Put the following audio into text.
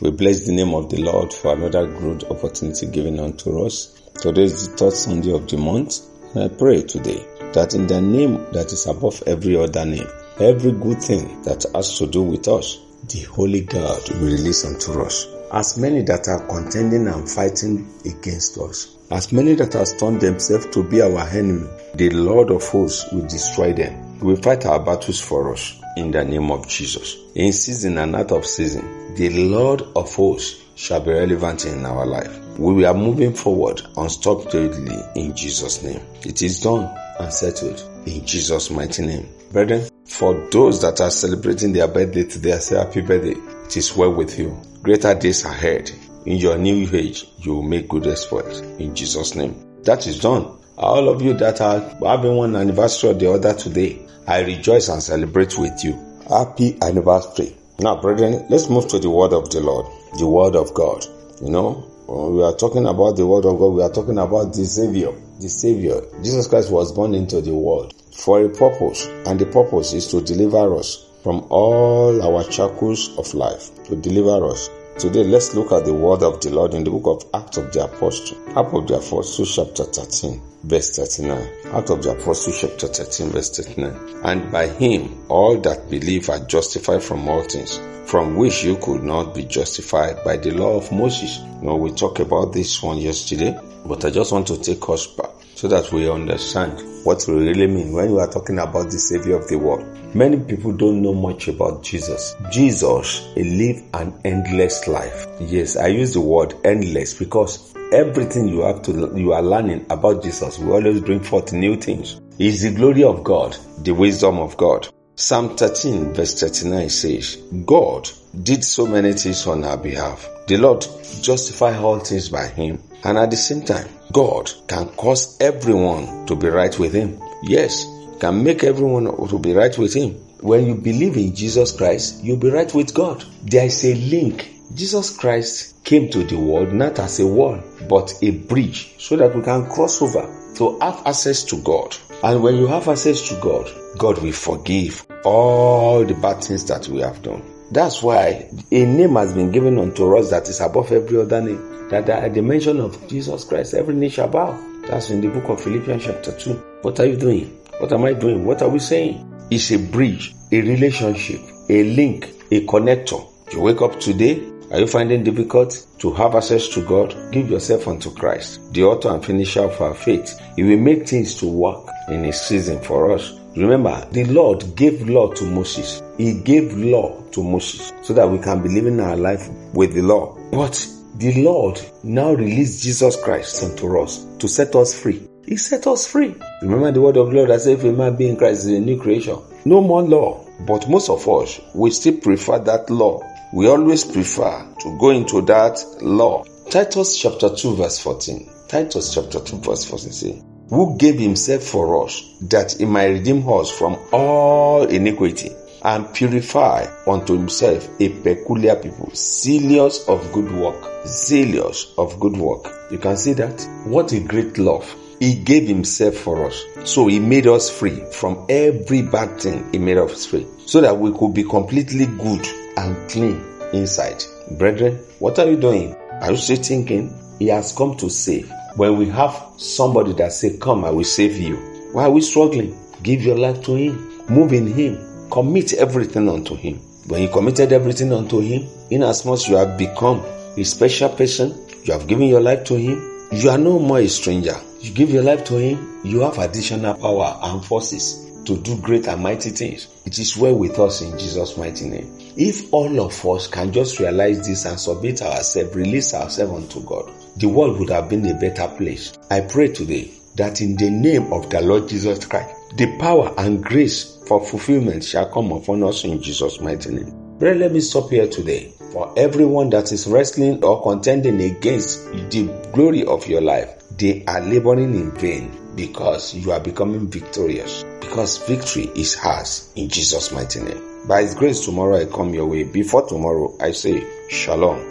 We bless the name of the Lord for another good opportunity given unto us. Today is the third Sunday of the month, and I pray today that in the name that is above every other name, every good thing that has to do with us, the Holy God will release unto us. As many that are contending and fighting against us, as many that have turned themselves to be our enemy, the Lord of hosts will destroy them. He will fight our battles for us in the name of Jesus. In season and out of season, the Lord of hosts shall be relevant in our life. We are moving forward unstoppably in Jesus' name. It is done and settled in Jesus' mighty name. Brethren, for those that are celebrating their birthday today, I say happy birthday. It is well with you. Greater days ahead. In your new age, you will make good exploits in Jesus' name. That is done. All of you that are having one anniversary or the other today, I rejoice and celebrate with you. Happy anniversary. Now, brethren, let's move to the word of the Lord, the word of God. You know, when we are talking about the word of God, we are talking about the Savior. The Savior. Jesus Christ was born into the world for a purpose, and the purpose is to deliver us from all our shackles of life, to deliver us. Today, let's look at the word of the Lord in the book of Acts of the Apostle, Acts of the Apostle, chapter 13, verse 39. Acts of the Apostle, chapter 13, verse 39. And by him, all that believe are justified from all things, from which you could not be justified by the law of Moses. Know, we talked about this one yesterday, but I just want to take us back so that we understand what we really mean when we are talking about the Savior of the world. Many people don't know much about Jesus. Jesus lived an endless life. Yes, I use the word endless because everything you have to you are learning about Jesus will always bring forth new things. Is the glory of God, the wisdom of God. Psalm 13 verse 39 says, God did so many things on our behalf. The Lord justify all things by him and at the same time, God can cause everyone to be right with him. Yes, can make everyone to be right with him. When you believe in Jesus Christ, you'll be right with God. There is a link. Jesus Christ came to the world not as a wall, but a bridge so that we can cross over to have access to God. And when you have access to God, God will forgive all the bad things that we have done. That's why a name has been given unto us that is above every other name. That at the mention of Jesus Christ, every knee shall bow. That's in the book of Philippians chapter 2. What are you doing? What am I doing? What are we saying? It's a bridge, a relationship, a link, a connector. You wake up today, are you finding difficult to have access to God? Give yourself unto Christ, the author and finisher of our faith. He will make things to work in His season for us. Remember, the Lord gave law to Moses. He gave law to Moses so that we can be living our life with the law. But the Lord now released Jesus Christ unto us to set us free. He set us free. Remember the word of the Lord that says, if a man be in Christ is a new creation. No more law. But most of us, we still prefer that law. We always prefer to go into that law. Titus chapter 2 verse 14. Titus chapter 2 verse 14 says, who gave himself for us that he might redeem us from all iniquity and purify unto himself a peculiar people, zealous of good work, zealous of good work. You can see that? What a great love. He gave himself for us. So he made us free from every bad thing. He made us free so that we could be completely good and clean inside. Brethren, what are you doing? Are you still thinking he has come to save? When we have somebody that say, come, I will save you. Why are we struggling? Give your life to him. Move in him. Commit everything unto him. When you committed everything unto him, inasmuch as you have become a special person, you have given your life to him, you are no more a stranger. You give your life to him, you have additional power and forces to do great and mighty things. It is well with us in Jesus' mighty name. If all of us can just realize this and submit ourselves, release ourselves unto God, the world would have been a better place. I pray today that in the name of the Lord Jesus Christ, the power and grace for fulfillment shall come upon us in Jesus' mighty name. Brethren, let me stop here today. For everyone that is wrestling or contending against the glory of your life, they are laboring in vain because you are becoming victorious. Because victory is ours in Jesus' mighty name. By His grace, tomorrow I come your way. Before tomorrow, I say, Shalom.